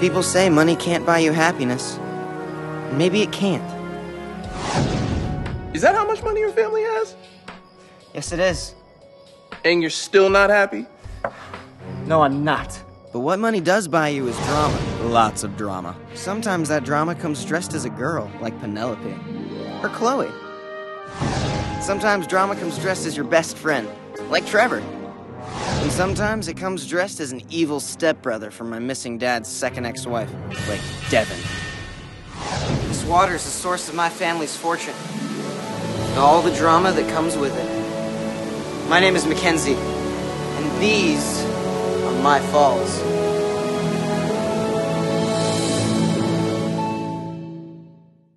People say money can't buy you happiness. Maybe it can't. Is that how much money your family has? Yes, it is. And you're still not happy? No, I'm not. But what money does buy you is drama. Lots of drama. Sometimes that drama comes dressed as a girl, like Penelope. Or Chloe. Sometimes drama comes dressed as your best friend, like Trevor. And sometimes it comes dressed as an evil stepbrother from my missing dad's second ex-wife, like Devin. This water is the source of my family's fortune. And all the drama that comes with it. My name is Mackenzie, and these are my falls.